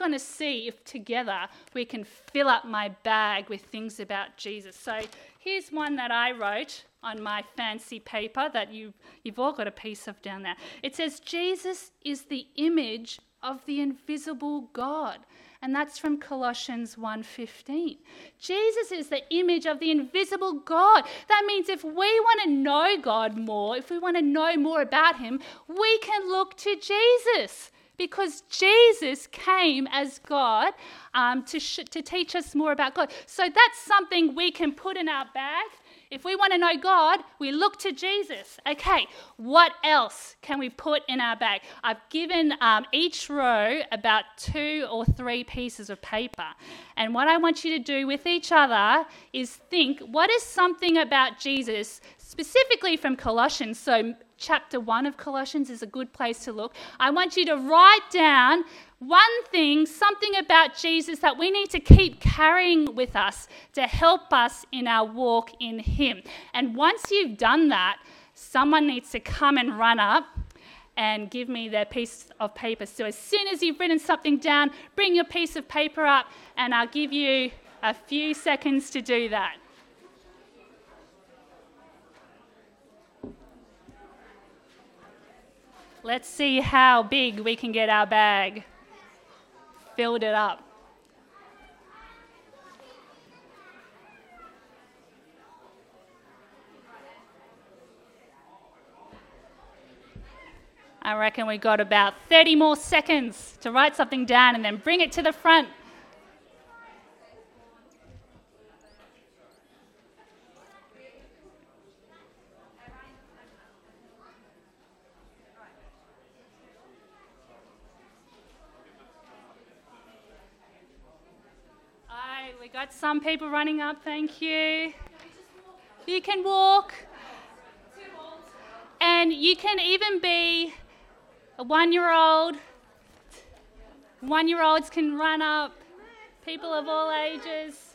going to see if together we can fill up my bag with things about Jesus. So here's one that I wrote on my fancy paper that you, you've all got a piece of down there. It says, Jesus is the image of the invisible God. And that's from Colossians 1:15. Jesus is the image of the invisible God. That means if we want to know God more, if we want to know more about him, we can look to Jesus because Jesus came as God um, to, sh- to teach us more about God. So that's something we can put in our bag if we want to know God, we look to Jesus. Okay, what else can we put in our bag? I've given um, each row about two or three pieces of paper. And what I want you to do with each other is think what is something about Jesus, specifically from Colossians? So, chapter 1 of Colossians is a good place to look. I want you to write down one thing, something about Jesus that we need to keep carrying with us to help us in our walk in Him. And once you've done that, someone needs to come and run up and give me their piece of paper. So as soon as you've written something down, bring your piece of paper up, and I'll give you a few seconds to do that. Let's see how big we can get our bag filled it up. I reckon we got about 30 more seconds to write something down and then bring it to the front. Got some people running up, thank you. You can walk. And you can even be a one year old. One year olds can run up, people of all ages.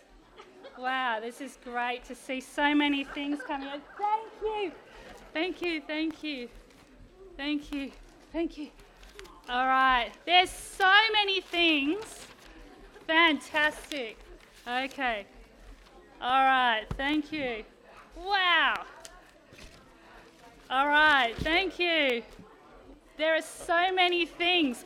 Wow, this is great to see so many things coming up. Thank you. Thank you, thank you. Thank you, thank you. All right, there's so many things. Fantastic. Okay. All right. Thank you. Wow. All right. Thank you. There are so many things.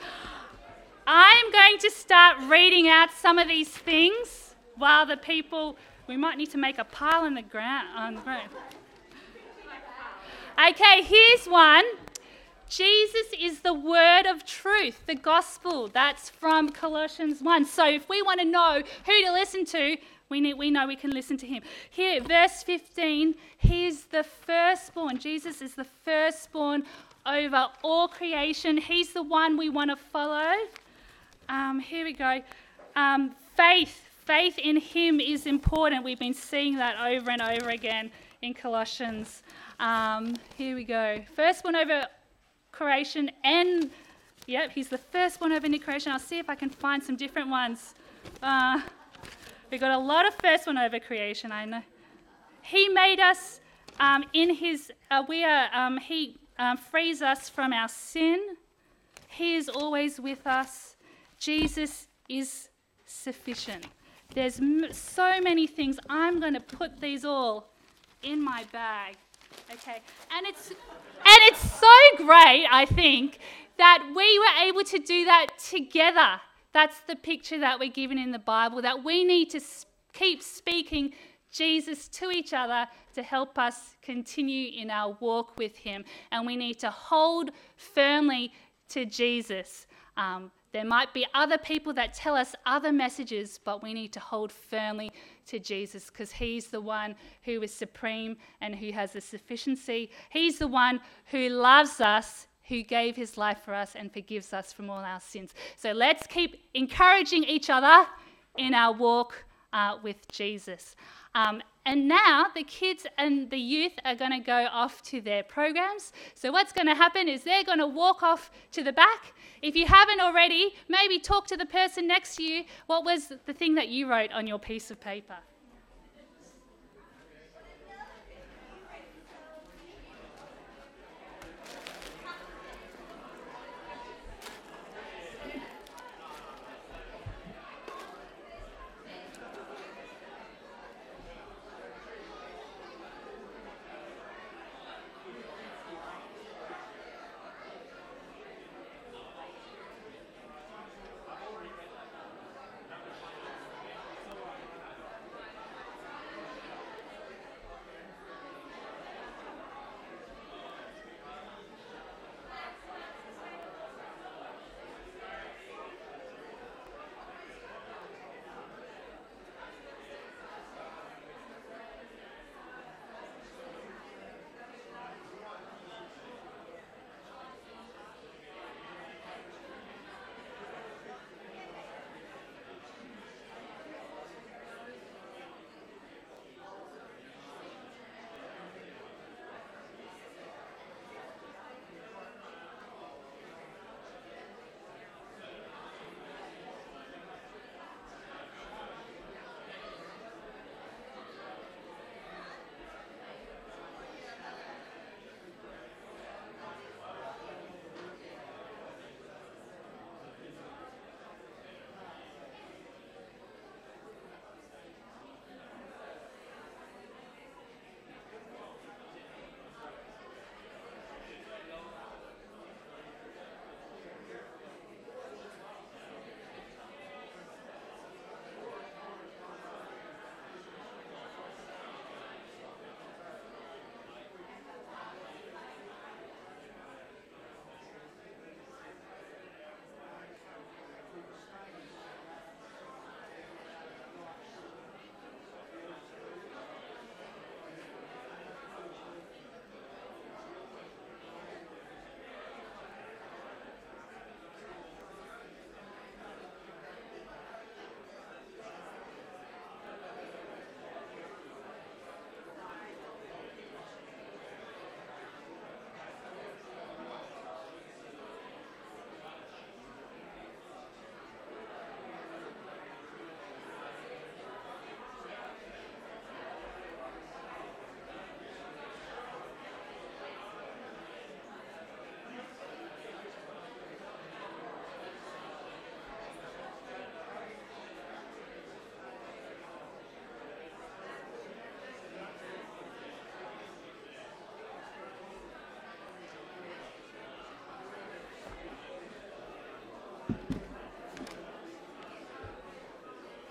I'm going to start reading out some of these things while the people, we might need to make a pile in the ground. On the ground. Okay, here's one. Jesus is the word of truth, the gospel. That's from Colossians 1. So if we want to know who to listen to, we, need, we know we can listen to him. Here, verse 15, he is the firstborn. Jesus is the firstborn over all creation. He's the one we want to follow. Um, here we go. Um, faith. Faith in him is important. We've been seeing that over and over again in Colossians. Um, here we go. Firstborn over creation and, yep, he's the first one over new creation. I'll see if I can find some different ones. Uh, we've got a lot of first one over creation, I know. He made us um, in his, uh, we are, um, he um, frees us from our sin. He is always with us. Jesus is sufficient. There's m- so many things. I'm going to put these all in my bag. Okay, and it's and it's so great, I think, that we were able to do that together. That's the picture that we're given in the Bible, that we need to keep speaking Jesus to each other to help us continue in our walk with Him. And we need to hold firmly to Jesus. Um, there might be other people that tell us other messages, but we need to hold firmly to Jesus because He's the one who is supreme and who has the sufficiency. He's the one who loves us, who gave His life for us and forgives us from all our sins. So let's keep encouraging each other in our walk uh, with Jesus. Um, and now the kids and the youth are going to go off to their programs. So, what's going to happen is they're going to walk off to the back. If you haven't already, maybe talk to the person next to you. What was the thing that you wrote on your piece of paper?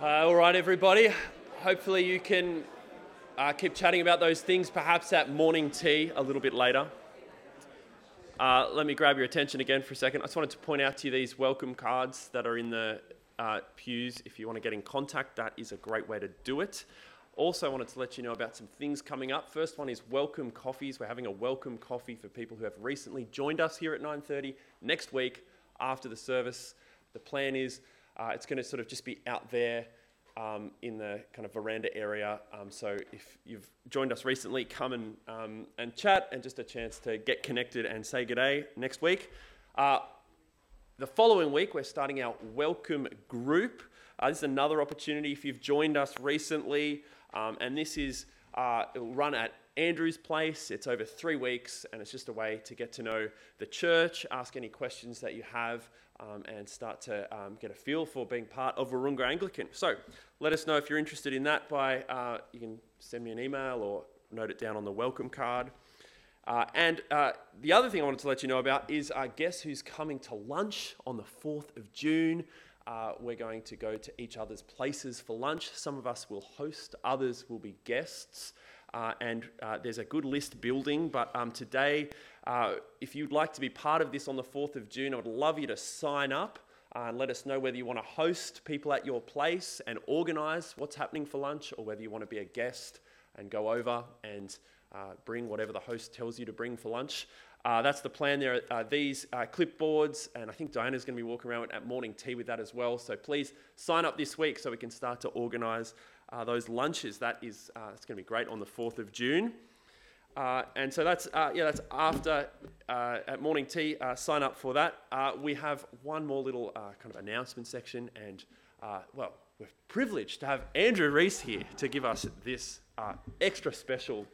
Uh, all right, everybody. Hopefully, you can uh, keep chatting about those things, perhaps at morning tea a little bit later. Uh, let me grab your attention again for a second. I just wanted to point out to you these welcome cards that are in the uh, pews. If you want to get in contact, that is a great way to do it. Also, I wanted to let you know about some things coming up. First one is welcome coffees. We're having a welcome coffee for people who have recently joined us here at 9:30 next week after the service. The plan is uh, it's going to sort of just be out there um, in the kind of veranda area. Um, so if you've joined us recently, come and um, and chat and just a chance to get connected and say good day next week. Uh, the following week, we're starting our welcome group. Uh, this is another opportunity if you've joined us recently. Um, and this is, uh, it will run at Andrew's Place. It's over three weeks, and it's just a way to get to know the church, ask any questions that you have, um, and start to um, get a feel for being part of Wahroonga Anglican. So let us know if you're interested in that by, uh, you can send me an email or note it down on the welcome card. Uh, and uh, the other thing I wanted to let you know about is uh, guess who's coming to lunch on the 4th of June. Uh, we're going to go to each other's places for lunch. Some of us will host, others will be guests. Uh, and uh, there's a good list building. But um, today, uh, if you'd like to be part of this on the 4th of June, I would love you to sign up uh, and let us know whether you want to host people at your place and organise what's happening for lunch, or whether you want to be a guest and go over and uh, bring whatever the host tells you to bring for lunch. Uh, that's the plan. There are these clipboards, and I think Diana's going to be walking around at morning tea with that as well. So please sign up this week so we can start to organise uh, those lunches. That is, uh, it's going to be great on the 4th of June. Uh, and so that's uh, yeah, that's after uh, at morning tea. Uh, sign up for that. we have one more little kind of announcement section, and well, we're privileged to have Andrew Reese here to give us this extra special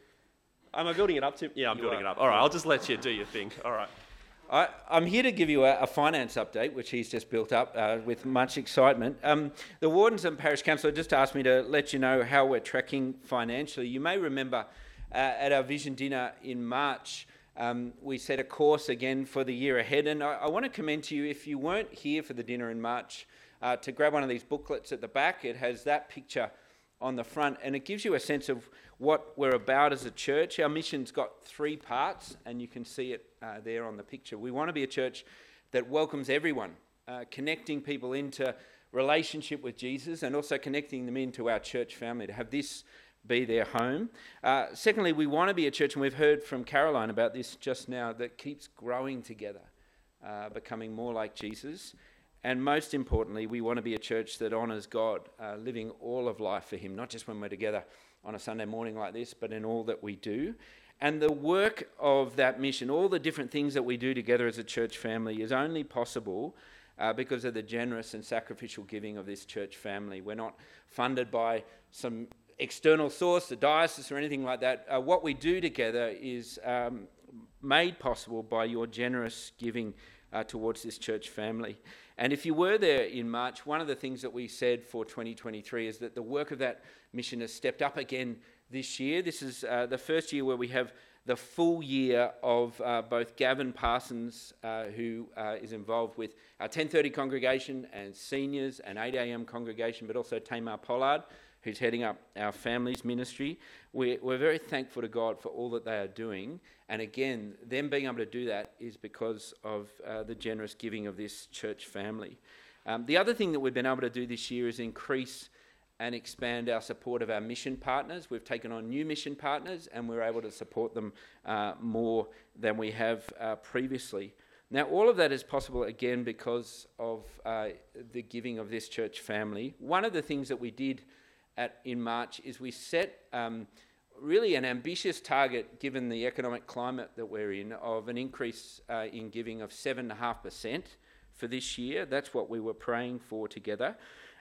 Am I building it up, Tim? Yeah, I'm you building are. it up. All right, I'll just let you do your thing. All right. I, am here to give you a, a, finance update, which he's just built up uh, with much excitement. Um, the Wardens and Parish Council just asked me to let you know how we're tracking financially. You may remember uh, at our Vision dinner in March, um, we set a course again for the year ahead. And I, I, want to commend to you, if you weren't here for the dinner in March, uh, to grab one of these booklets at the back. It has that picture on the front, and it gives you a sense of what we're about as a church. Our mission's got three parts, and you can see it uh, there on the picture. We want to be a church that welcomes everyone, uh, connecting people into relationship with Jesus and also connecting them into our church family to have this be their home. Uh, secondly, we want to be a church, and we've heard from Caroline about this just now, that keeps growing together, uh, becoming more like Jesus. And most importantly, we want to be a church that honours God, uh, living all of life for Him, not just when we're together on a Sunday morning like this, but in all that we do. And the work of that mission, all the different things that we do together as a church family, is only possible uh, because of the generous and sacrificial giving of this church family. We're not funded by some external source, the diocese, or anything like that. Uh, what we do together is um, made possible by your generous giving uh, towards this church family. And if you were there in March, one of the things that we said for 2023 is that the work of that mission has stepped up again this year. This is uh, the first year where we have the full year of uh, both Gavin Parsons, uh, who uh, is involved with our 10:30 congregation and seniors and 8 a.m. congregation, but also Tamar Pollard, who's heading up our families ministry. We're, we're very thankful to God for all that they are doing. And again, them being able to do that is because of uh, the generous giving of this church family. Um, the other thing that we've been able to do this year is increase and expand our support of our mission partners. We've taken on new mission partners and we're able to support them uh, more than we have uh, previously. Now, all of that is possible again because of uh, the giving of this church family. One of the things that we did at, in March is we set um, really an ambitious target, given the economic climate that we're in, of an increase uh, in giving of 7.5% for this year. That's what we were praying for together.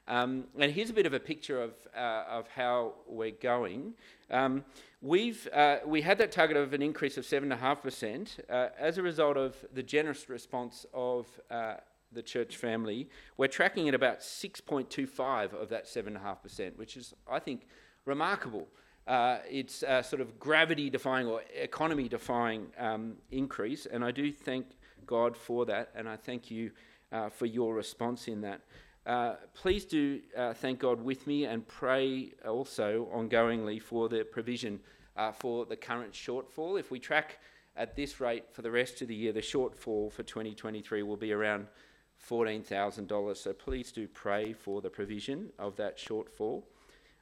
Um, and here's a bit of a picture of, uh, of how we're going. Um, we've, uh, we had that target of an increase of 7.5% uh, as a result of the generous response of uh, the church family, we're tracking at about 6.25 of that 7.5%, which is, I think, remarkable. Uh, it's a sort of gravity defying or economy defying um, increase, and I do thank God for that, and I thank you uh, for your response in that. Uh, please do uh, thank God with me and pray also ongoingly for the provision uh, for the current shortfall. If we track at this rate for the rest of the year, the shortfall for 2023 will be around $14,000. So please do pray for the provision of that shortfall.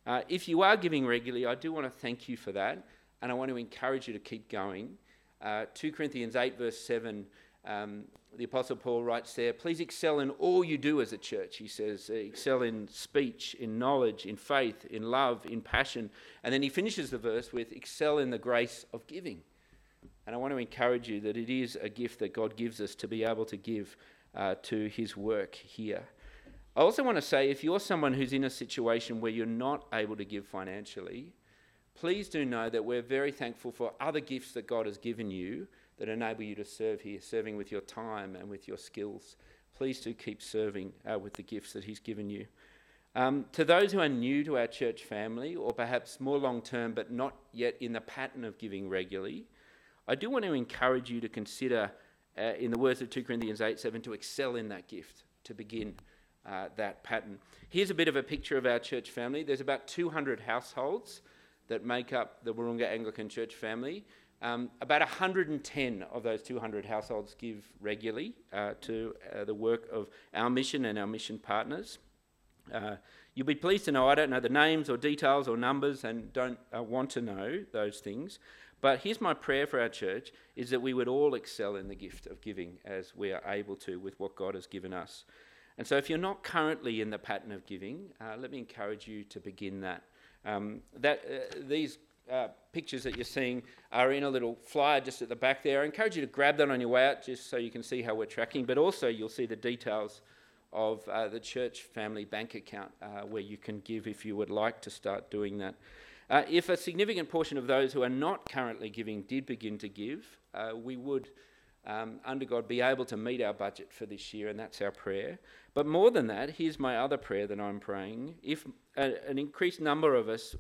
Uh, if you are giving regularly, I do want to thank you for that, and I want to encourage you to keep going. Uh, 2 Corinthians 8, verse 7 um, the Apostle Paul writes there, please excel in all you do as a church. He says, excel in speech, in knowledge, in faith, in love, in passion. And then he finishes the verse with, excel in the grace of giving. And I want to encourage you that it is a gift that God gives us to be able to give uh, to his work here. I also want to say if you're someone who's in a situation where you're not able to give financially, please do know that we're very thankful for other gifts that God has given you that enable you to serve here, serving with your time and with your skills. Please do keep serving uh, with the gifts that He's given you. Um, to those who are new to our church family, or perhaps more long term but not yet in the pattern of giving regularly, I do want to encourage you to consider, uh, in the words of 2 Corinthians 8 7, to excel in that gift, to begin uh, that pattern. Here's a bit of a picture of our church family. There's about 200 households that make up the Wahroonga Anglican Church family. Um, about 110 of those 200 households give regularly uh, to uh, the work of our mission and our mission partners. Uh, you'll be pleased to know I don't know the names or details or numbers and don't uh, want to know those things. But here's my prayer for our church is that we would all excel in the gift of giving as we are able to with what God has given us. And so if you're not currently in the pattern of giving, uh, let me encourage you to begin that. Um, that uh, these uh, pictures that you're seeing are in a little flyer just at the back there. I encourage you to grab that on your way out just so you can see how we're tracking, but also you'll see the details of uh, the church family bank account uh, where you can give if you would like to start doing that. Uh, if a significant portion of those who are not currently giving did begin to give, uh, we would um, under God, be able to meet our budget for this year, and that's our prayer. But more than that, here's my other prayer that I'm praying. If a, an increased number of us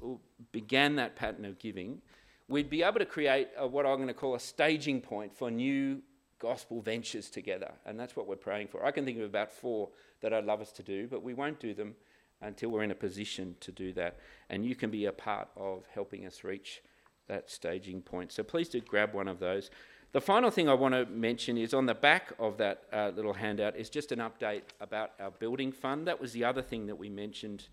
began that pattern of giving, we'd be able to create a, what I'm going to call a staging point for new gospel ventures together. And that's what we're praying for. I can think of about four that I'd love us to do, but we won't do them until we're in a position to do that. And you can be a part of helping us reach that staging point. So please do grab one of those. The final thing I want to mention is on the back of that uh, little handout is just an update about our building fund. That was the other thing that we mentioned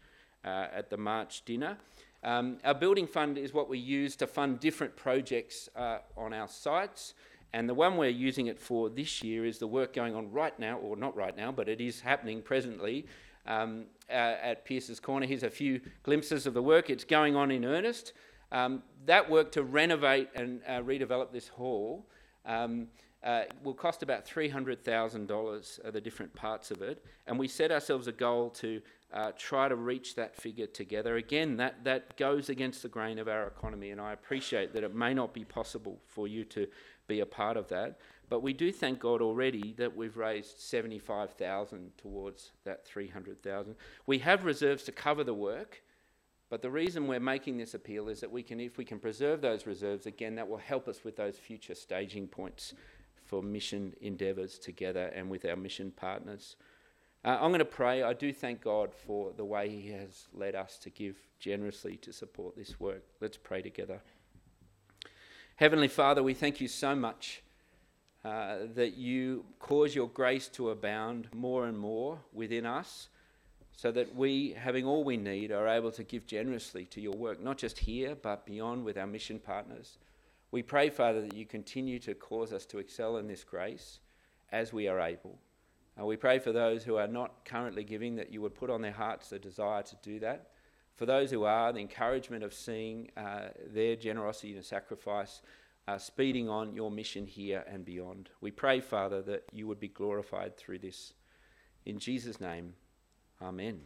uh, at the March dinner. Um, our building fund is what we use to fund different projects uh, on our sites. And the one we're using it for this year is the work going on right now, or not right now, but it is happening presently um, uh, at Pearce's Corner. Here's a few glimpses of the work. It's going on in earnest. Um, that work to renovate and uh, redevelop this hall um, uh, will cost about $300,000 of the different parts of it. And we set ourselves a goal to uh, try to reach that figure together. Again, that, that goes against the grain of our economy, and I appreciate that it may not be possible for you to be a part of that. But we do thank God already that we've raised 75,000 towards that 300,000. We have reserves to cover the work, but the reason we're making this appeal is that we can, if we can preserve those reserves, again, that will help us with those future staging points for mission endeavours together and with our mission partners. Uh, I'm going to pray. I do thank God for the way He has led us to give generously to support this work. Let's pray together. Heavenly Father, we thank you so much uh, that you cause your grace to abound more and more within us so that we, having all we need, are able to give generously to your work, not just here, but beyond with our mission partners. We pray, Father, that you continue to cause us to excel in this grace as we are able. We pray for those who are not currently giving that you would put on their hearts the desire to do that. For those who are, the encouragement of seeing uh, their generosity and sacrifice uh, speeding on your mission here and beyond. We pray, Father, that you would be glorified through this. In Jesus' name, Amen.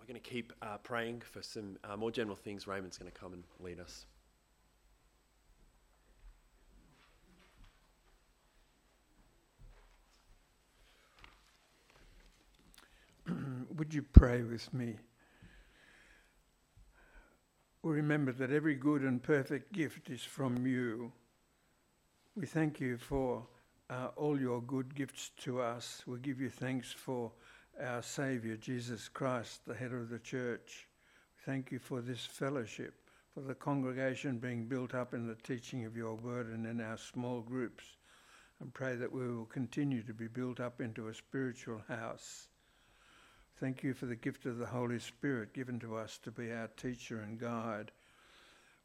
We're going to keep uh, praying for some uh, more general things. Raymond's going to come and lead us. Would you pray with me? We remember that every good and perfect gift is from you We thank you for uh, all your good gifts to us. We give you thanks for our Saviour, Jesus Christ, the head of the church. We thank you for this fellowship, for the congregation being built up in the teaching of your word and in our small groups. And pray that we will continue to be built up into a spiritual house. Thank you for the gift of the Holy Spirit given to us to be our teacher and guide.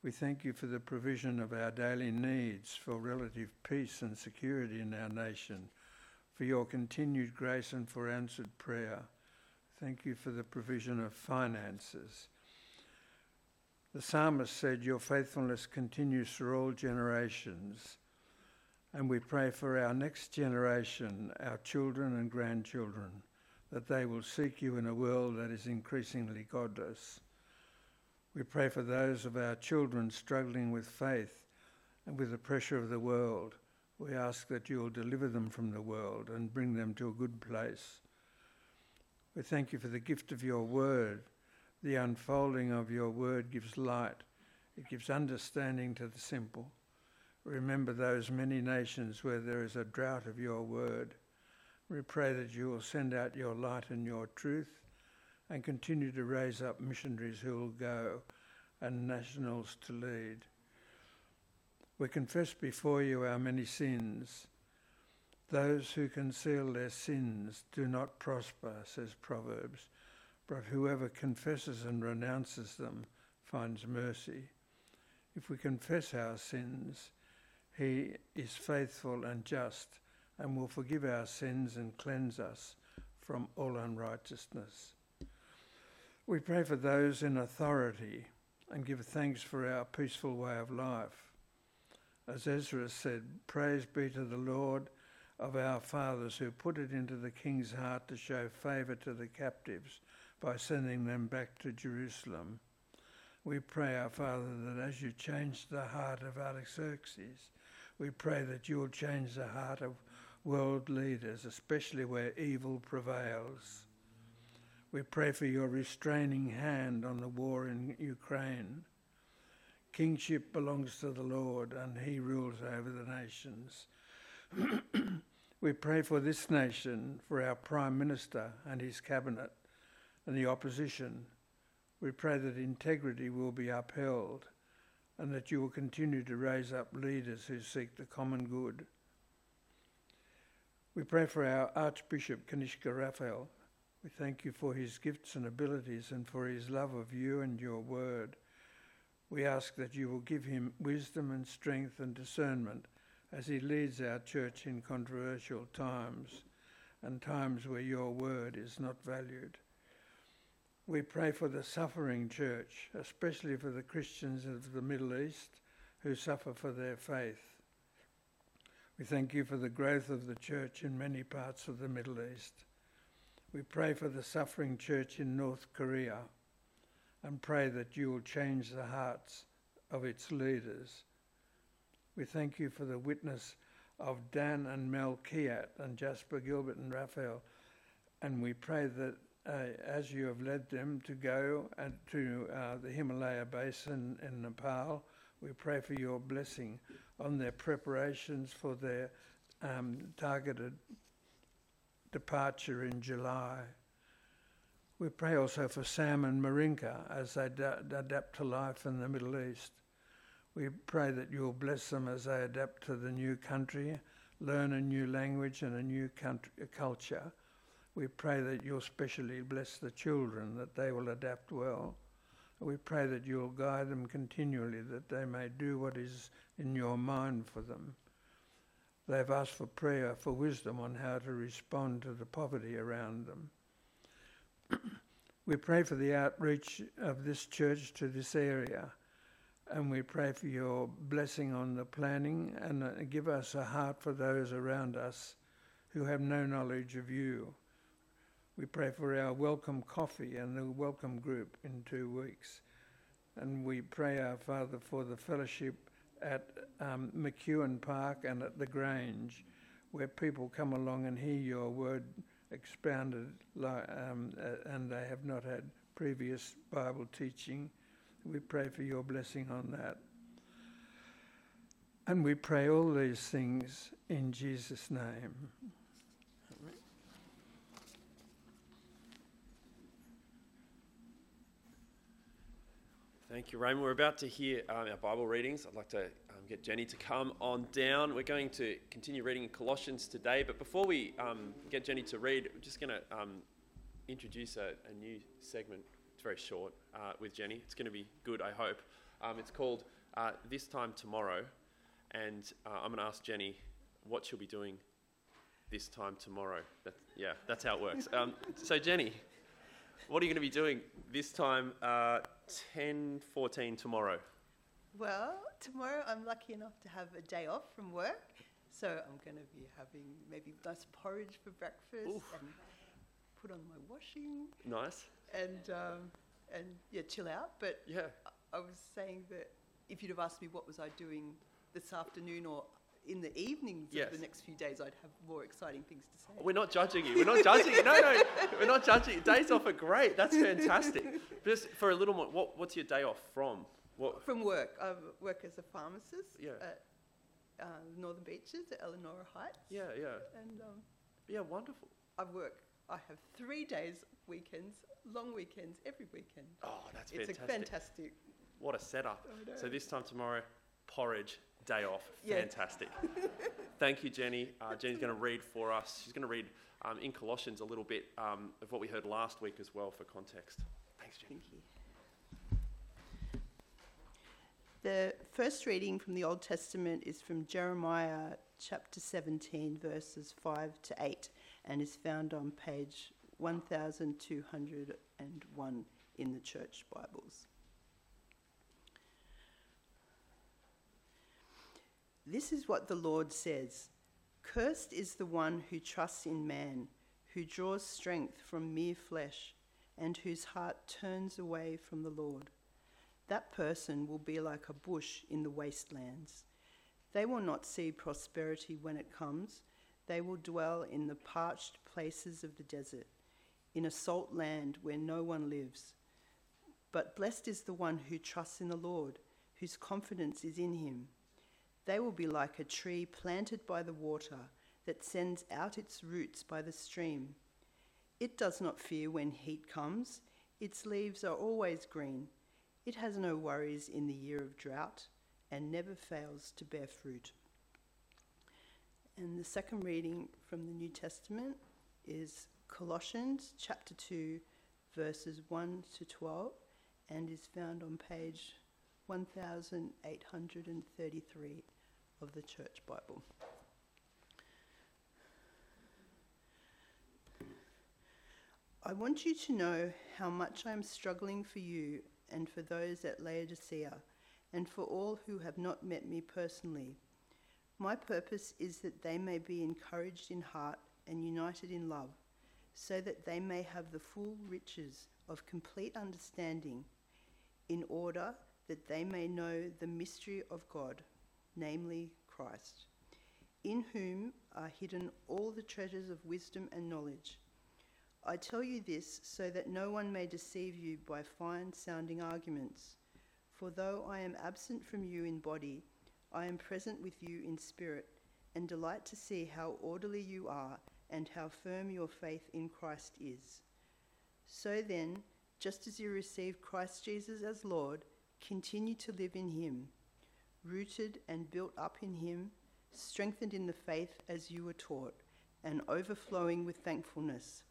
We thank you for the provision of our daily needs for relative peace and security in our nation, for your continued grace and for answered prayer. Thank you for the provision of finances. The psalmist said, Your faithfulness continues through all generations. And we pray for our next generation, our children and grandchildren, that they will seek you in a world that is increasingly godless. We pray for those of our children struggling with faith and with the pressure of the world. We ask that you will deliver them from the world and bring them to a good place. We thank you for the gift of your word. The unfolding of your word gives light, it gives understanding to the simple. Remember those many nations where there is a drought of your word. We pray that you will send out your light and your truth and continue to raise up missionaries who will go and nationals to lead. We confess before you our many sins. Those who conceal their sins do not prosper, says Proverbs, but whoever confesses and renounces them finds mercy. If we confess our sins, he is faithful and just and will forgive our sins and cleanse us from all unrighteousness. We pray for those in authority and give thanks for our peaceful way of life. As Ezra said, Praise be to the Lord of our fathers who put it into the king's heart to show favour to the captives by sending them back to Jerusalem. We pray, our Father, that as you changed the heart of Artaxerxes, we pray that you will change the heart of world leaders, especially where evil prevails. We pray for your restraining hand on the war in Ukraine. Kingship belongs to the Lord, and he rules over the nations. we pray for this nation, for our Prime Minister and his cabinet, and the opposition. We pray that integrity will be upheld and that you will continue to raise up leaders who seek the common good. We pray for our Archbishop Kanishka Raffel. We thank you for his gifts and abilities and for his love of you and your word. We ask that you will give him wisdom and strength and discernment as he leads our church in controversial times and times where your word is not valued. We pray for the suffering church, especially for the Christians of the Middle East who suffer for their faith. We thank you for the growth of the church in many parts of the Middle East. We pray for the suffering church in North Korea and pray that you will change the hearts of its leaders. We thank you for the witness of Dan and Mel Kiat and Jasper Gilbert and Raphael, and we pray that uh, as you have led them to go and to uh, the Himalaya basin in Nepal. We pray for your blessing on their preparations for their um, targeted departure in July. We pray also for Sam and Marinka as they da- adapt to life in the Middle East. We pray that you will bless them as they adapt to the new country, learn a new language and a new country, culture we pray that you'll specially bless the children, that they will adapt well. We pray that you'll guide them continually, that they may do what is in your mind for them. They've asked for prayer for wisdom on how to respond to the poverty around them. we pray for the outreach of this church to this area, and we pray for your blessing on the planning and uh, give us a heart for those around us who have no knowledge of you. We pray for our welcome coffee and the welcome group in two weeks. And we pray, our Father, for the fellowship at um, McEwen Park and at the Grange, where people come along and hear your word expounded, um, and they have not had previous Bible teaching. We pray for your blessing on that. And we pray all these things in Jesus' name. Thank you, Raymond. We're about to hear um, our Bible readings. I'd like to um, get Jenny to come on down. We're going to continue reading in Colossians today, but before we um, get Jenny to read, we're just going to um, introduce a, a, new segment. It's very short uh, with Jenny. It's going to be good, I hope. Um, it's called uh, This Time Tomorrow, and uh, I'm going to ask Jenny what she'll be doing this time tomorrow. That's, yeah, that's how it works. Um, so, Jenny, what are you going to be doing this time? Uh, 10 14 tomorrow? Well, tomorrow I'm lucky enough to have a day off from work. So I'm going to be having maybe nice porridge for breakfast Oof. and put on my washing. Nice. And, um, and yeah, chill out. But yeah. I, I was saying that if you'd have asked me what was I doing this afternoon or in the evenings yes. of the next few days, I'd have more exciting things to say. We're not judging you. We're not judging you. No, no, we're not judging you. Days off are great. That's fantastic. Just for a little more, what, what's your day off from? What? From work. I work as a pharmacist yeah. at uh, Northern Beaches at Elanora Heights. Yeah, yeah. And um, yeah, wonderful. I work. I have three days, weekends, long weekends, every weekend. Oh, that's it's fantastic. It's fantastic. What a setup. So this time tomorrow, porridge, day off. Fantastic. Thank you, Jenny. Uh, Jenny's going to read for us. She's going to read um, in Colossians a little bit um, of what we heard last week as well for context. Thanks, Jenny. Thank you. The first reading from the Old Testament is from Jeremiah chapter 17, verses 5 to 8, and is found on page 1201 in the Church Bibles. This is what the Lord says Cursed is the one who trusts in man, who draws strength from mere flesh, and whose heart turns away from the Lord. That person will be like a bush in the wastelands. They will not see prosperity when it comes. They will dwell in the parched places of the desert, in a salt land where no one lives. But blessed is the one who trusts in the Lord, whose confidence is in him. They will be like a tree planted by the water that sends out its roots by the stream. It does not fear when heat comes, its leaves are always green. It has no worries in the year of drought and never fails to bear fruit. And the second reading from the New Testament is Colossians chapter 2, verses 1 to 12, and is found on page 1833 of the Church Bible. I want you to know how much I am struggling for you and for those at Laodicea and for all who have not met me personally. My purpose is that they may be encouraged in heart and united in love, so that they may have the full riches of complete understanding, in order that they may know the mystery of God namely Christ, in whom are hidden all the treasures of wisdom and knowledge. I tell you this so that no one may deceive you by fine sounding arguments. For though I am absent from you in body, I am present with you in spirit, and delight to see how orderly you are and how firm your faith in Christ is. So then, just as you received Christ Jesus as Lord, continue to live in him rooted and built up in Him, strengthened in the faith as you were taught, and overflowing with thankfulness.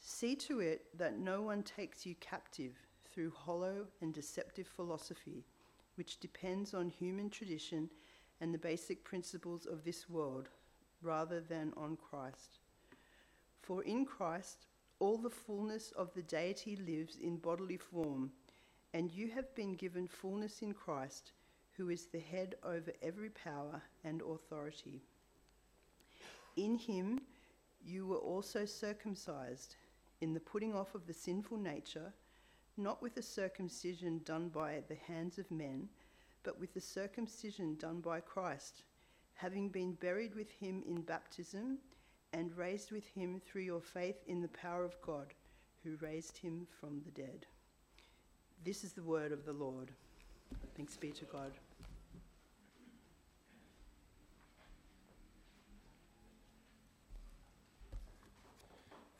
See to it that no one takes you captive through hollow and deceptive philosophy, which depends on human tradition and the basic principles of this world, rather than on Christ. For in Christ, all the fullness of the deity lives in bodily form, and you have been given fullness in Christ who is the head over every power and authority. In him you were also circumcised in the putting off of the sinful nature, not with a circumcision done by the hands of men, but with the circumcision done by Christ, having been buried with him in baptism and raised with him through your faith in the power of God, who raised him from the dead. This is the word of the Lord. Thanks be to God.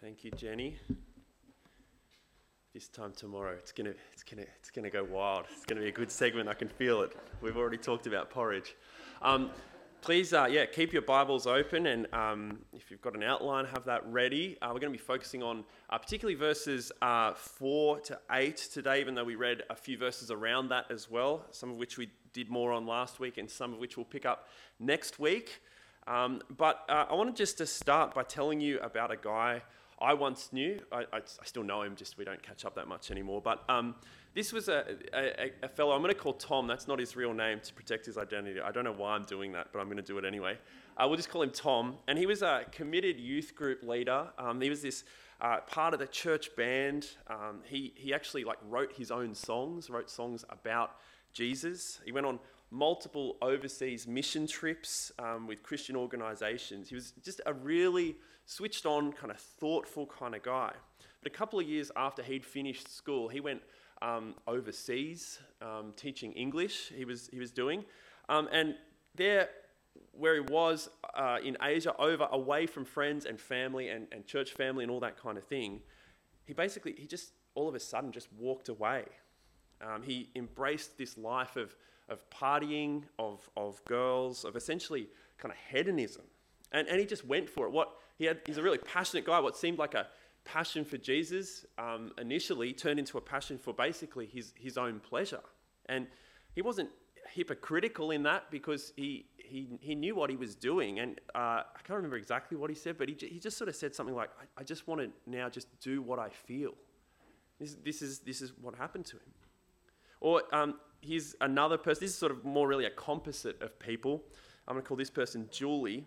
Thank you, Jenny. This time tomorrow, it's gonna, it's gonna, it's gonna go wild. It's gonna be a good segment. I can feel it. We've already talked about porridge. Um, please, uh, yeah, keep your Bibles open, and um, if you've got an outline, have that ready. Uh, we're going to be focusing on uh, particularly verses uh, four to eight today, even though we read a few verses around that as well. Some of which we did more on last week, and some of which we'll pick up next week. Um, but uh, I wanted just to start by telling you about a guy I once knew. I, I, I, still know him, just we don't catch up that much anymore. But um, this was a, a, a, fellow I'm going to call Tom. That's not his real name to protect his identity. I don't know why I'm doing that, but I'm going to do it anyway. Uh, we'll just call him Tom. And he was a committed youth group leader. Um, he was this uh, part of the church band. Um, he, he actually like wrote his own songs, wrote songs about Jesus. He went on multiple overseas mission trips um, with Christian organizations. He was just a really switched on, kind of thoughtful kind of guy. But a couple of years after he'd finished school, he went um, overseas um, teaching English. He was he was doing, um, and there, where he was uh, in Asia, over away from friends and family and, and church family and all that kind of thing, he basically he just all of a sudden just walked away. Um, he embraced this life of of partying, of of girls, of essentially kind of hedonism, and and he just went for it. What he had, he's a really passionate guy. What seemed like a passion for Jesus um, initially turned into a passion for basically his, his own pleasure. And he wasn't hypocritical in that because he, he, he knew what he was doing. And uh, I can't remember exactly what he said, but he, he just sort of said something like, I, I just want to now just do what I feel. This, this, is, this is what happened to him. Or um, here's another person, this is sort of more really a composite of people. I'm going to call this person Julie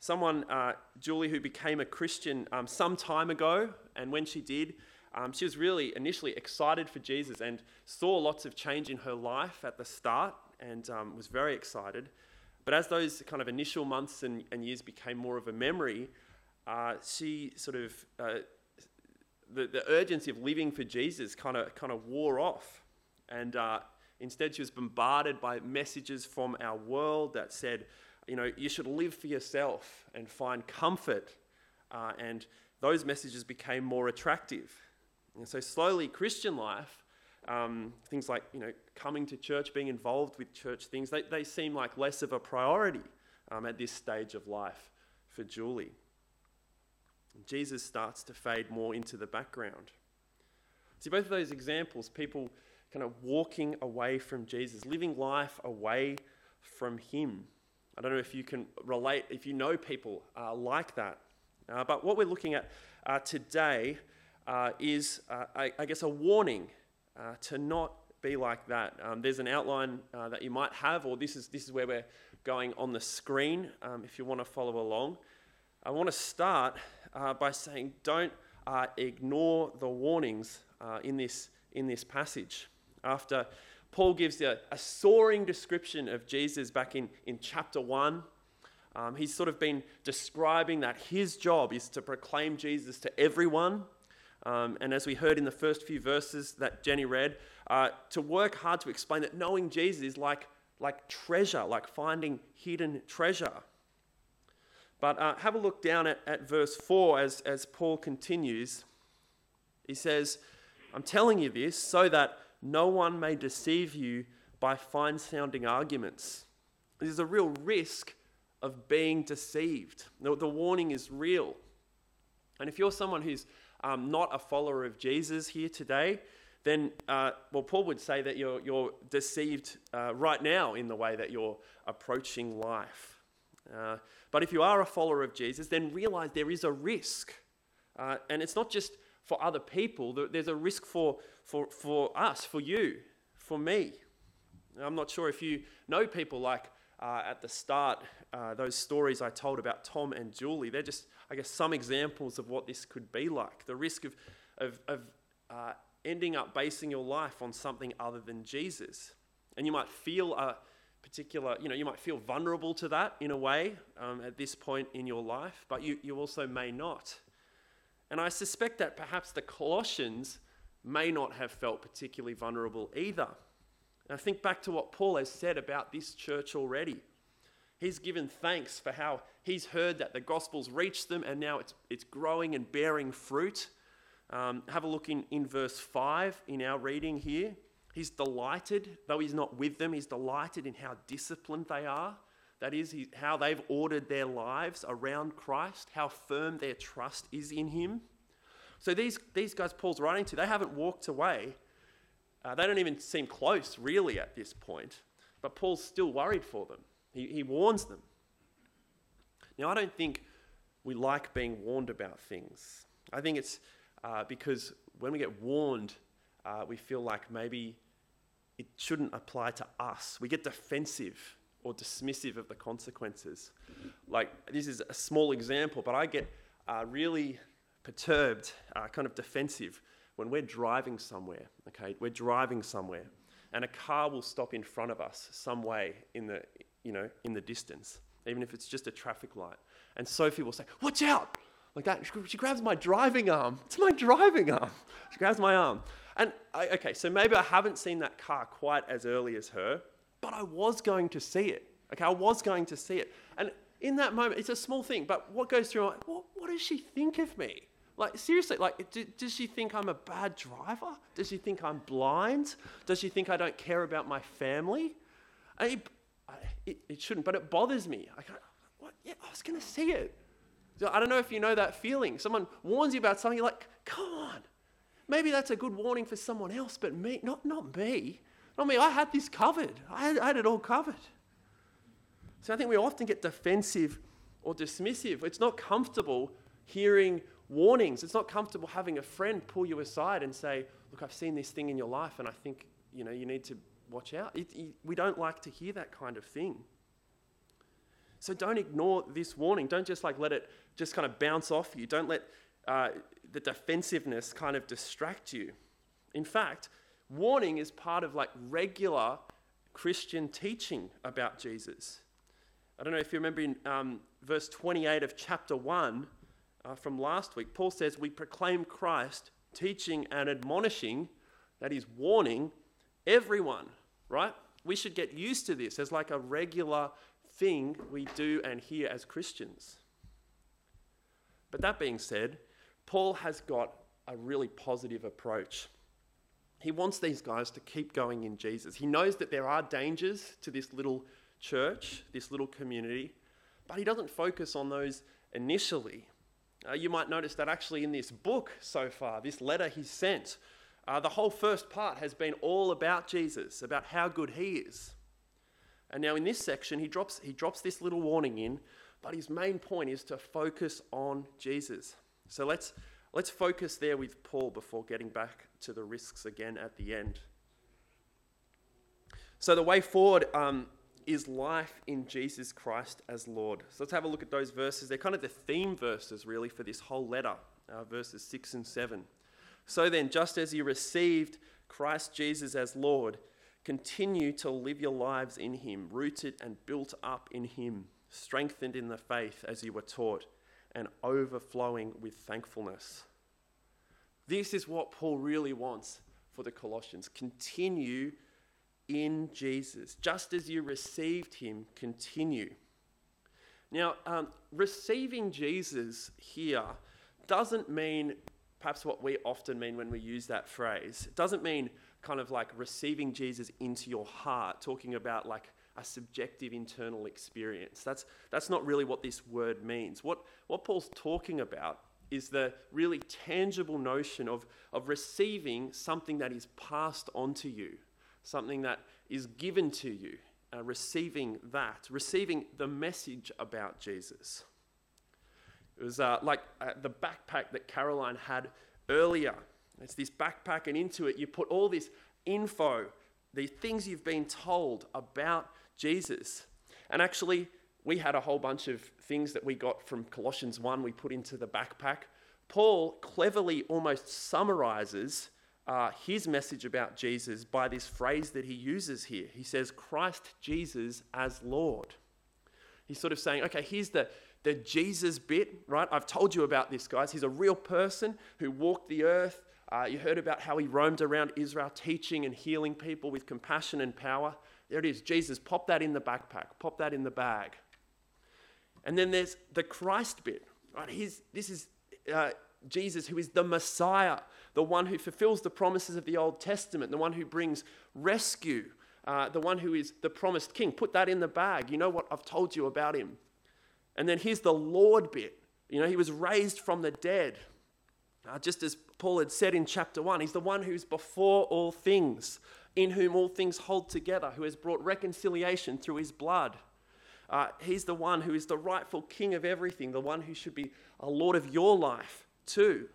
someone, uh, Julie, who became a Christian um, some time ago, and when she did, um, she was really initially excited for Jesus and saw lots of change in her life at the start and um, was very excited. But as those kind of initial months and, and years became more of a memory, uh, she sort of, uh, the, the urgency of living for Jesus kind of kind of wore off. And uh, instead, she was bombarded by messages from our world that said, you know, you should live for yourself and find comfort. Uh, and those messages became more attractive. And so slowly, Christian life, um, things like, you know, coming to church, being involved with church things, they, they seem like less of a priority um, at this stage of life for Julie. Jesus starts to fade more into the background. See, both of those examples, people kind of walking away from Jesus, living life away from Him. I don't know if you can relate, if you know people uh, like that. Uh, but what we're looking at uh, today uh, is, uh, I, I, guess, a warning uh, to not be like that. Um, there's an outline that you might have, or this is, this is where we're going on the screen um, if you want to follow along. I want to start by saying don't ignore the warnings in, this, in this passage. After Paul gives a, a soaring description of Jesus back in, in chapter 1. Um, he's sort of been describing that his job is to proclaim Jesus to everyone. Um, and as we heard in the first few verses that Jenny read, uh, to work hard to explain that knowing Jesus is like, like treasure, like finding hidden treasure. But uh, have a look down at, at verse 4 as, as Paul continues. He says, I'm telling you this so that no one may deceive you by fine sounding arguments. There's a real risk of being deceived. The, warning is real. And if you're someone who's um, not a follower of Jesus here today, then, uh, well, Paul would say that you're, you're deceived uh, right now in the way that you're approaching life. Uh, but if you are a follower of Jesus, then realize there is a risk. Uh, and it's not just for other people, there's a risk for, for, for us, for you, for me. I'm not sure if you know people like uh, at the start, uh, those stories I told about Tom and Julie. They're just, I guess, some examples of what this could be like. The risk of, of, of uh, ending up basing your life on something other than Jesus. And you might feel a particular, you know, you might feel vulnerable to that in a way um, at this point in your life, but you, you also may not. And I suspect that perhaps the Colossians may not have felt particularly vulnerable either. And I think back to what Paul has said about this church already. He's given thanks for how he's heard that the gospel's reached them and now it's, it's growing and bearing fruit. Um, have a look in, in verse 5 in our reading here. He's delighted, though he's not with them, he's delighted in how disciplined they are. That is, how they've ordered their lives around Christ, how firm their trust is in him. So these, these guys Paul's writing to, they haven't walked away. Uh, they don't even seem close, really, at this point. But Paul's still worried for them. He, he warns them. Now, I don't think we like being warned about things. I think it's uh, because when we get warned, uh, we feel like maybe it shouldn't apply to us. We get defensive or dismissive of the consequences. Like, this is a small example, but I get uh, really perturbed, uh, kind of defensive when we're driving somewhere, okay? We're driving somewhere and a car will stop in front of us some way in the, you know, in the distance, even if it's just a traffic light. And Sophie will say, watch out, like that. She grabs my driving arm. It's my driving arm. She grabs my arm. And I, okay, so maybe I haven't seen that car quite as early as her, but I was going to see it. Okay, I was going to see it. And in that moment, it's a small thing, but what goes through my what, what does she think of me? Like, seriously, like, do, does she think I'm a bad driver? Does she think I'm blind? Does she think I don't care about my family? I, it, it, shouldn't, but it bothers me. I what? Yeah, I was going to see it. I don't know if you know that feeling. Someone warns you about something, you're like, come on. Maybe that's a good warning for someone else, but me, not, not me. Not mean, I had this covered. I had, I had it all covered. So I think we often get defensive or dismissive. It's not comfortable hearing warnings. It's not comfortable having a friend pull you aside and say, Look, I've seen this thing in your life and I think you, know, you need to watch out. It, it, we don't like to hear that kind of thing. So don't ignore this warning. Don't just like let it just kind of bounce off you. Don't let uh, the defensiveness kind of distract you. In fact, warning is part of like regular Christian teaching about Jesus. I don't know if you remember in um, verse 28 of chapter 1, uh, from last week, Paul says, We proclaim Christ, teaching and admonishing, that is, warning everyone, right? We should get used to this as like a regular thing we do and hear as Christians. But that being said, Paul has got a really positive approach. He wants these guys to keep going in Jesus. He knows that there are dangers to this little church, this little community, but he doesn't focus on those initially. Uh, you might notice that actually in this book so far, this letter he sent, uh, the whole first part has been all about Jesus, about how good he is. And now in this section, he drops, he drops this little warning in, but his main point is to focus on Jesus. So let's, let's focus there with Paul before getting back to the risks again at the end. So the way forward um, is life in Jesus Christ as Lord. So let's have a look at those verses. They're kind of the theme verses, really, for this whole letter, uh, verses 6 and 7. So then, just as you received Christ Jesus as Lord, continue to live your lives in Him, rooted and built up in Him, strengthened in the faith as you were taught, and overflowing with thankfulness. This is what Paul really wants for the Colossians. Continue in Jesus. Just as you received him, continue. Now, um, receiving Jesus here doesn't mean perhaps what we often mean when we use that phrase. It doesn't mean kind of like receiving Jesus into your heart, talking about like a subjective internal experience. That's, that's not really what this word means. What, what Paul's talking about is the really tangible notion of, of receiving something that is passed on to you something that is given to you, uh, receiving that, receiving the message about Jesus. It was uh, like uh, the backpack that Caroline had earlier. It's this backpack, and into it, you put all this info, the things you've been told about Jesus. And actually, we had a whole bunch of things that we got from Colossians 1 we put into the backpack. Paul cleverly almost summarizes uh, his message about Jesus by this phrase that he uses here. He says, Christ Jesus as Lord. He's sort of saying, okay, here's the, the Jesus bit, right? I've told you about this, guys. He's a real person who walked the earth. Uh, you heard about how he roamed around Israel teaching and healing people with compassion and power. There it is. Jesus, pop that in the backpack, pop that in the bag. And then there's the Christ bit, right? This is uh, Jesus, who is the Messiah, the one who fulfills the promises of the Old Testament, the one who brings rescue, uh, the one who is the promised king. Put that in the bag. You know what I've told you about him. And then here's the Lord bit. You know, he was raised from the dead. Uh, just as Paul had said in chapter 1, he's the one who's before all things, in whom all things hold together, who has brought reconciliation through his blood. Uh, he's the one who is the rightful king of everything, the one who should be a Lord of your life too.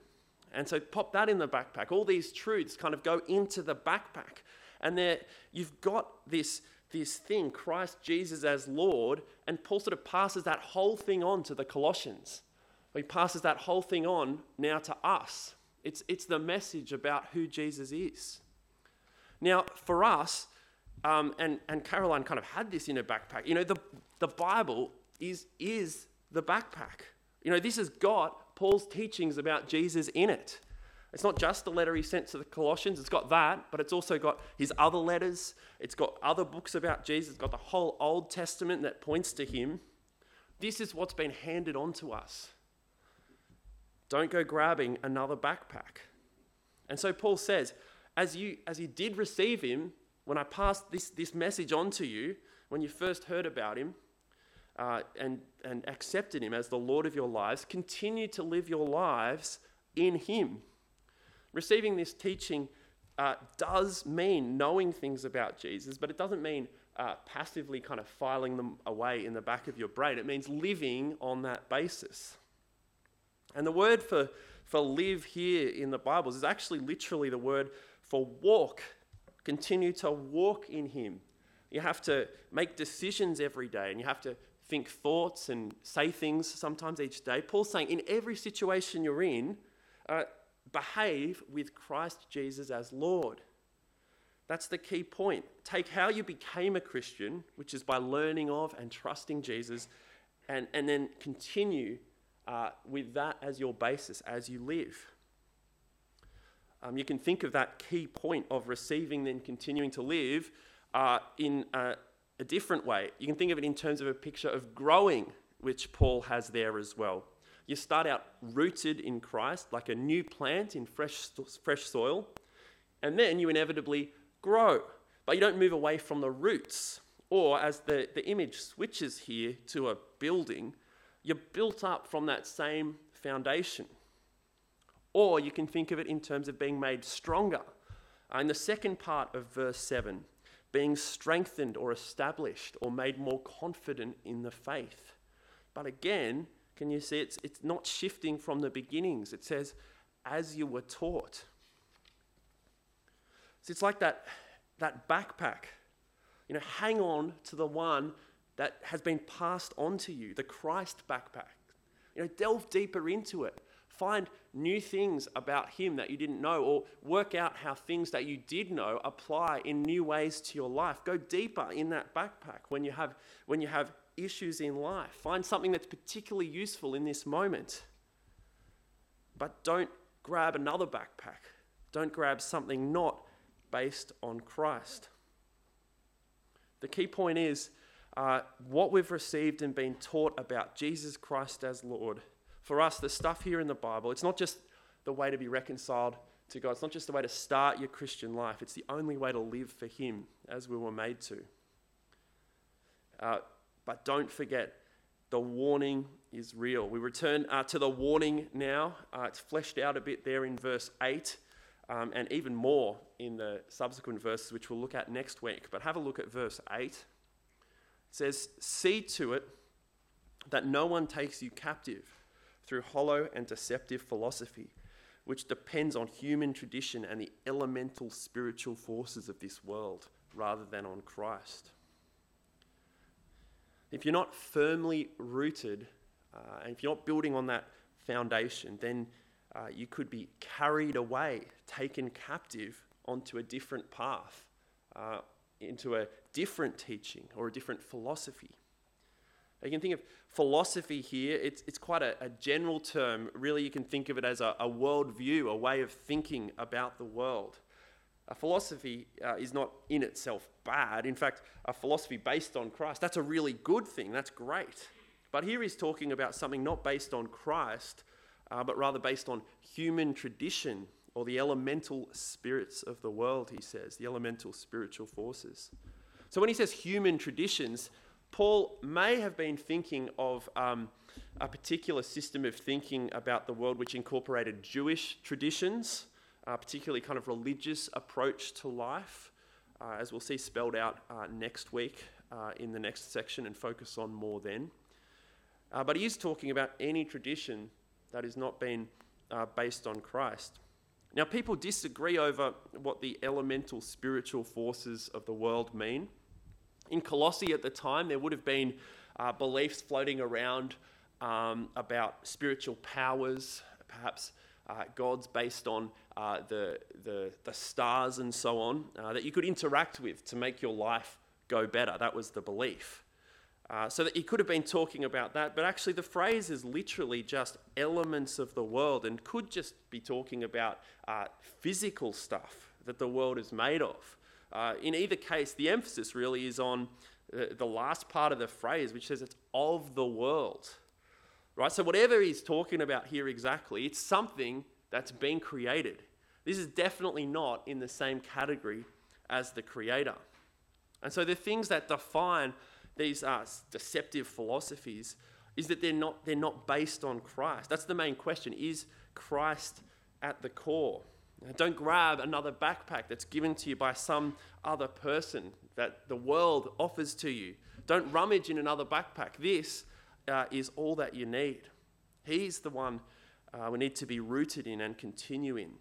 And so pop that in the backpack. All these truths kind of go into the backpack. And there you've got this, this thing, Christ Jesus as Lord, and Paul sort of passes that whole thing on to the Colossians. He passes that whole thing on now to us. It's, it's the message about who Jesus is. Now, for us, um, and, and Caroline kind of had this in her backpack, you know, the, the Bible is, is the backpack. You know, this has got Paul's teachings about Jesus in it. It's not just the letter he sent to the Colossians, it's got that, but it's also got his other letters. It's got other books about Jesus. It's got the whole Old Testament that points to him. This is what's been handed on to us. Don't go grabbing another backpack. And so Paul says, as you, as you did receive him, when I passed this, this message on to you, when you first heard about him, uh, and, and accepted him as the Lord of your lives, continue to live your lives in him. Receiving this teaching uh, does mean knowing things about Jesus, but it doesn't mean uh, passively kind of filing them away in the back of your brain. It means living on that basis. And the word for, for live here in the Bibles is actually literally the word for walk. Continue to walk in Him. You have to make decisions every day and you have to think thoughts and say things sometimes each day. Paul's saying, in every situation you're in, uh, behave with Christ Jesus as Lord. That's the key point. Take how you became a Christian, which is by learning of and trusting Jesus, and, and then continue uh, with that as your basis as you live. Um, you can think of that key point of receiving, then continuing to live uh, in a, a different way. You can think of it in terms of a picture of growing, which Paul has there as well. You start out rooted in Christ, like a new plant in fresh, fresh soil, and then you inevitably grow. But you don't move away from the roots. Or, as the, the image switches here to a building, you're built up from that same foundation. Or you can think of it in terms of being made stronger. Uh, in the second part of verse 7, being strengthened or established or made more confident in the faith. But again, can you see it's, it's not shifting from the beginnings? It says, as you were taught. So it's like that, that backpack. You know, hang on to the one that has been passed on to you, the Christ backpack. You know, delve deeper into it. Find new things about Him that you didn't know, or work out how things that you did know apply in new ways to your life. Go deeper in that backpack when you have, when you have issues in life. Find something that's particularly useful in this moment. But don't grab another backpack. Don't grab something not based on Christ. The key point is uh, what we've received and been taught about Jesus Christ as Lord. For us, the stuff here in the Bible, it's not just the way to be reconciled to God. It's not just the way to start your Christian life. It's the only way to live for Him as we were made to. Uh, but don't forget, the warning is real. We return uh, to the warning now. Uh, it's fleshed out a bit there in verse 8, um, and even more in the subsequent verses, which we'll look at next week. But have a look at verse 8 It says, See to it that no one takes you captive through hollow and deceptive philosophy, which depends on human tradition and the elemental spiritual forces of this world rather than on Christ. If you're not firmly rooted, uh, and if you're not building on that foundation, then uh, you could be carried away, taken captive onto a different path, uh, into a different teaching or a different philosophy. You can think of philosophy here, it's, it's quite a, a general term. Really, you can think of it as a, a worldview, a way of thinking about the world. A philosophy uh, is not in itself bad. In fact, a philosophy based on Christ, that's a really good thing. That's great. But here he's talking about something not based on Christ, uh, but rather based on human tradition or the elemental spirits of the world, he says, the elemental spiritual forces. So when he says human traditions, Paul may have been thinking of um, a particular system of thinking about the world which incorporated Jewish traditions, a particularly kind of religious approach to life, uh, as we'll see spelled out uh, next week uh, in the next section and focus on more then. Uh, but he is talking about any tradition that has not been uh, based on Christ. Now, people disagree over what the elemental spiritual forces of the world mean. In Colossae at the time, there would have been uh, beliefs floating around um, about spiritual powers, perhaps uh, gods based on uh, the, the, the, stars and so on, uh, that you could interact with to make your life go better. That was the belief. Uh, so that he could have been talking about that, but actually the phrase is literally just elements of the world and could just be talking about uh, physical stuff that the world is made of. Uh, in either case, the emphasis really is on the last part of the phrase, which says it's of the world. Right? So, whatever he's talking about here exactly, it's something that's been created. This is definitely not in the same category as the creator. And so, the things that define these uh, deceptive philosophies is that they're not, they're not based on Christ. That's the main question. Is Christ at the core? Don't grab another backpack that's given to you by some other person that the world offers to you. Don't rummage in another backpack. This uh, is all that you need. He's the one uh, we need to be rooted in and continue in.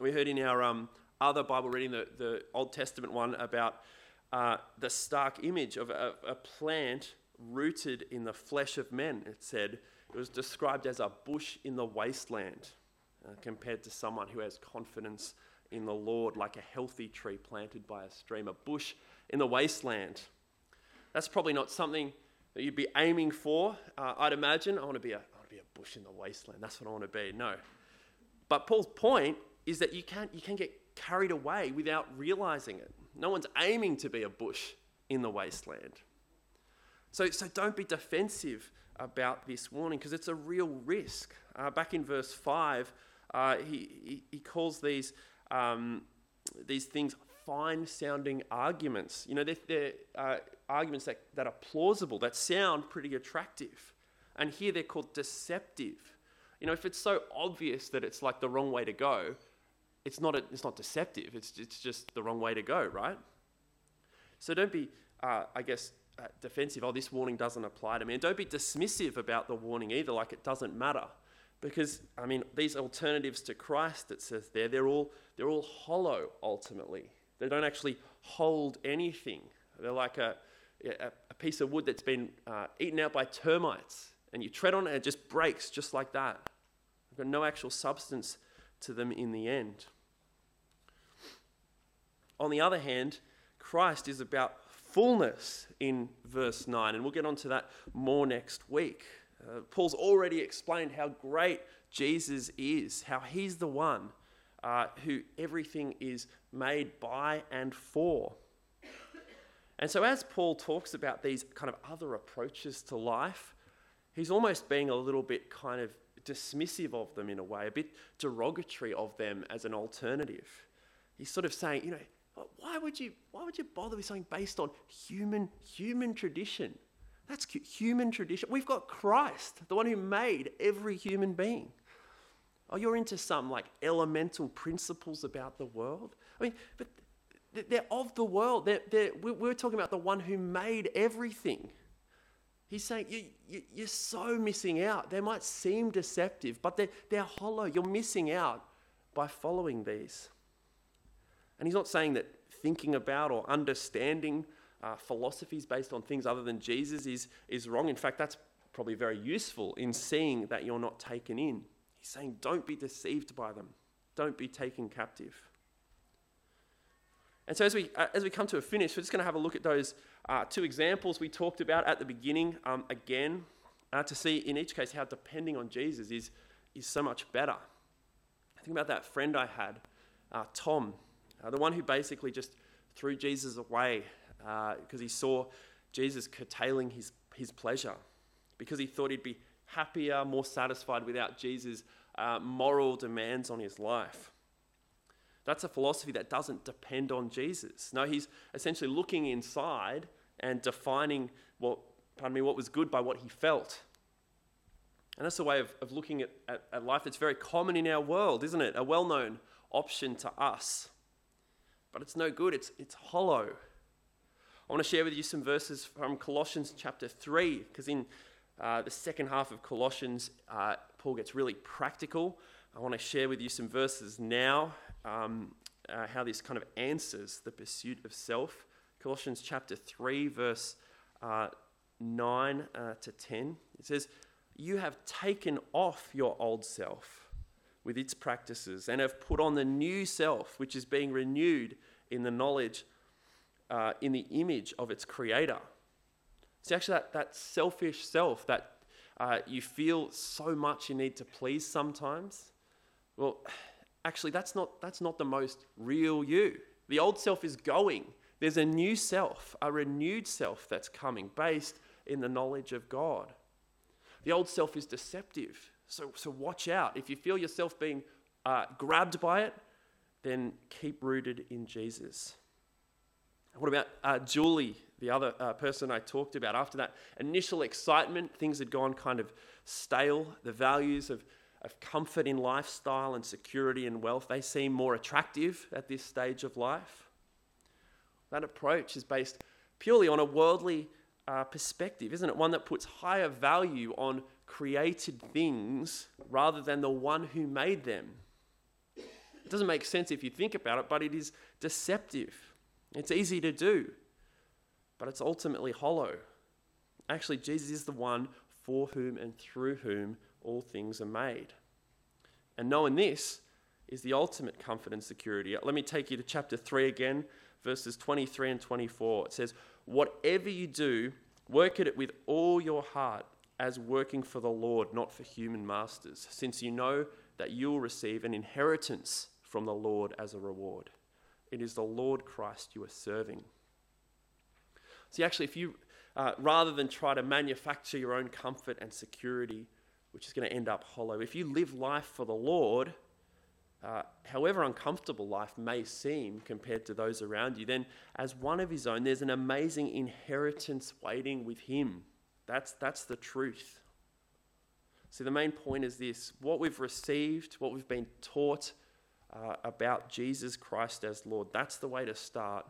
We heard in our um, other Bible reading, the, the Old Testament one, about uh, the stark image of a, a plant rooted in the flesh of men. It said it was described as a bush in the wasteland uh, compared to someone who has confidence in the Lord, like a healthy tree planted by a stream, a bush in the wasteland. That's probably not something that you'd be aiming for. Uh, I'd imagine I want to be a, I want to be a bush in the wasteland. That's what I want to be. No, but Paul's point is that you can't you can get carried away without realizing it. No one's aiming to be a bush in the wasteland. So, so don't be defensive about this warning because it's a real risk. Uh, back in verse 5, uh, he, he, calls these, um, these things fine sounding arguments. You know, they're, they're uh, arguments that, that are plausible, that sound pretty attractive. And here they're called deceptive. You know, if it's so obvious that it's like the wrong way to go, it's not, a, it's not deceptive, it's, it's just the wrong way to go, right? So don't be, uh, I guess, uh, defensive. Oh, this warning doesn't apply to me. And don't be dismissive about the warning either, like it doesn't matter. Because, I mean, these alternatives to Christ, it says there, they're all, they're all hollow ultimately. They don't actually hold anything. They're like a, a, a piece of wood that's been uh, eaten out by termites, and you tread on it and it just breaks just like that. They've got no actual substance to them in the end. On the other hand, Christ is about fullness in verse 9, and we'll get onto that more next week. Uh, Paul's already explained how great Jesus is, how he's the one uh, who everything is made by and for. And so, as Paul talks about these kind of other approaches to life, he's almost being a little bit kind of dismissive of them in a way, a bit derogatory of them as an alternative. He's sort of saying, you know, why would you, why would you bother with something based on human, human tradition? That's human tradition. We've got Christ, the one who made every human being. Oh, you're into some like elemental principles about the world? I mean, but they're of the world. They're, they're, we're talking about the one who made everything. He's saying you, you, you're so missing out. They might seem deceptive, but they're, they're hollow. You're missing out by following these. And he's not saying that thinking about or understanding uh, philosophies based on things other than Jesus is, is wrong. In fact, that's probably very useful in seeing that you're not taken in. He's saying, don't be deceived by them, don't be taken captive. And so, as we, uh, as we come to a finish, we're just going to have a look at those uh, two examples we talked about at the beginning um, again uh, to see in each case how depending on Jesus is, is so much better. Think about that friend I had, uh, Tom, uh, the one who basically just threw Jesus away because uh, he saw Jesus curtailing his, his pleasure. because he thought he'd be happier, more satisfied without Jesus' uh, moral demands on his life. That's a philosophy that doesn't depend on Jesus. No, he's essentially looking inside and defining what, pardon me, what was good by what he felt. And that's a way of, of looking at, at, at life that's very common in our world, isn't it? A well known option to us. But it's no good, it's, it's hollow. I want to share with you some verses from Colossians chapter 3, because in uh, the second half of Colossians, uh, Paul gets really practical. I want to share with you some verses now, um, uh, how this kind of answers the pursuit of self. Colossians chapter 3, verse uh, 9 uh, to 10. It says, You have taken off your old self with its practices and have put on the new self, which is being renewed in the knowledge uh, in the image of its creator. It's actually that, that selfish self that uh, you feel so much you need to please sometimes. Well, actually, that's not, that's not the most real you. The old self is going. There's a new self, a renewed self that's coming based in the knowledge of God. The old self is deceptive. So, so watch out. If you feel yourself being uh, grabbed by it, then keep rooted in Jesus. What about uh, Julie, the other uh, person I talked about? After that initial excitement, things had gone kind of stale. The values of, of comfort in lifestyle and security and wealth, they seem more attractive at this stage of life. That approach is based purely on a worldly uh, perspective, isn't it? One that puts higher value on created things rather than the one who made them. It doesn't make sense if you think about it, but it is deceptive. It's easy to do, but it's ultimately hollow. Actually, Jesus is the one for whom and through whom all things are made. And knowing this is the ultimate comfort and security. Let me take you to chapter 3 again, verses 23 and 24. It says, Whatever you do, work at it with all your heart as working for the Lord, not for human masters, since you know that you will receive an inheritance from the Lord as a reward. It is the Lord Christ you are serving. See, actually, if you, uh, rather than try to manufacture your own comfort and security, which is going to end up hollow, if you live life for the Lord, uh, however uncomfortable life may seem compared to those around you, then as one of his own, there's an amazing inheritance waiting with him. That's, that's the truth. See, the main point is this what we've received, what we've been taught, uh, about Jesus Christ as Lord. That's the way to start,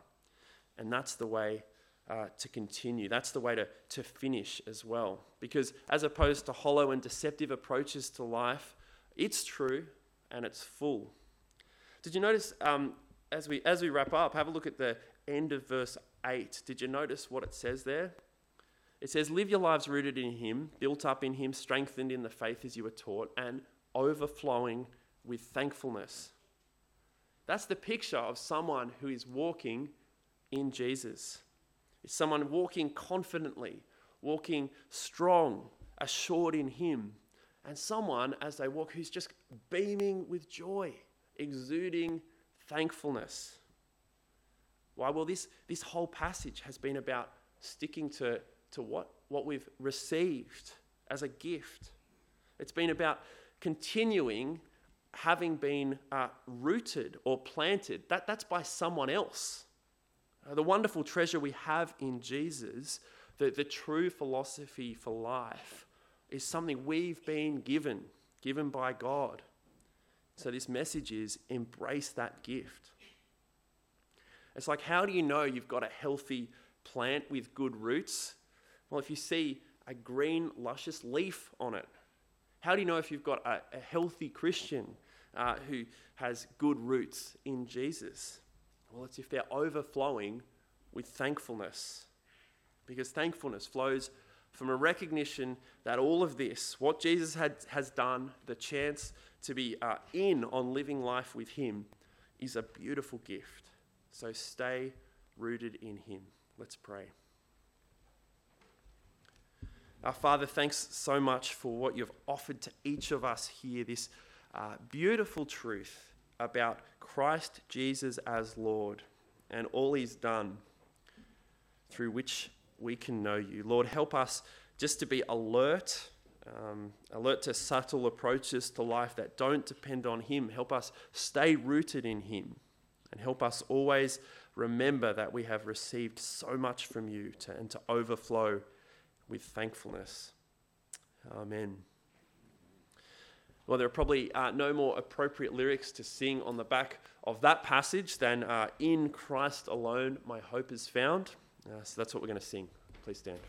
and that's the way uh, to continue. That's the way to, to finish as well. Because as opposed to hollow and deceptive approaches to life, it's true and it's full. Did you notice um, as, we, as we wrap up, have a look at the end of verse 8. Did you notice what it says there? It says, Live your lives rooted in Him, built up in Him, strengthened in the faith as you were taught, and overflowing with thankfulness. That's the picture of someone who is walking in Jesus. It's someone walking confidently, walking strong, assured in Him, and someone as they walk who's just beaming with joy, exuding thankfulness. Why? Well, this, this whole passage has been about sticking to, to what, what we've received as a gift. It's been about continuing having been uh, rooted or planted, that, that's by someone else. Uh, the wonderful treasure we have in Jesus, the, the true philosophy for life, is something we've been given, given by God. So, this message is embrace that gift. It's like, how do you know you've got a healthy plant with good roots? Well, if you see a green, luscious leaf on it, how do you know if you've got a, a healthy Christian uh, who has good roots in Jesus? Well, it's if they're overflowing with thankfulness. Because thankfulness flows from a recognition that all of this, what Jesus had, has done, the chance to be uh, in on living life with Him, is a beautiful gift. So stay rooted in Him. Let's pray. Our Father, thanks so much for what you've offered to each of us here this uh, beautiful truth about Christ Jesus as Lord and all he's done through which we can know you. Lord, help us just to be alert, um, alert to subtle approaches to life that don't depend on him. Help us stay rooted in him and help us always remember that we have received so much from you to, and to overflow with thankfulness. Amen. Well, there are probably uh, no more appropriate lyrics to sing on the back of that passage than uh, In Christ alone my hope is found. Uh, so that's what we're going to sing. Please stand.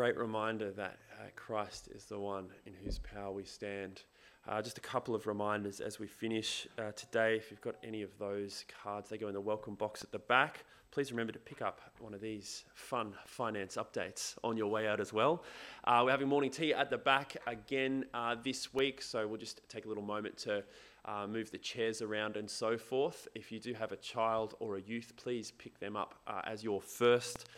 great reminder that uh, Christ is the one in whose power we stand. Uh, just a couple of reminders as we finish uh, today. If you've got any of those cards, they go in the welcome box at the back. Please remember to pick up one of these fun finance updates on your way out as well. Uh, we're having morning tea at the back again uh, this week, so we'll just take a little moment to uh, move the chairs around and so forth. If you do have a child or a youth, please pick them up uh, as your first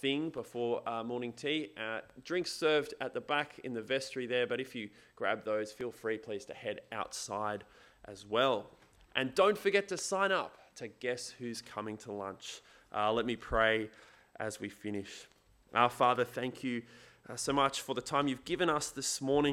thing before uh, morning tea. Uh, drinks served at the back in the vestry there, but if you grab those, feel free, please, to head outside as well. And don't forget to sign up to Guess Who's Coming to Lunch. Uh, let me pray as we finish. Our Father, thank you uh, so much for the time you've given us this morning.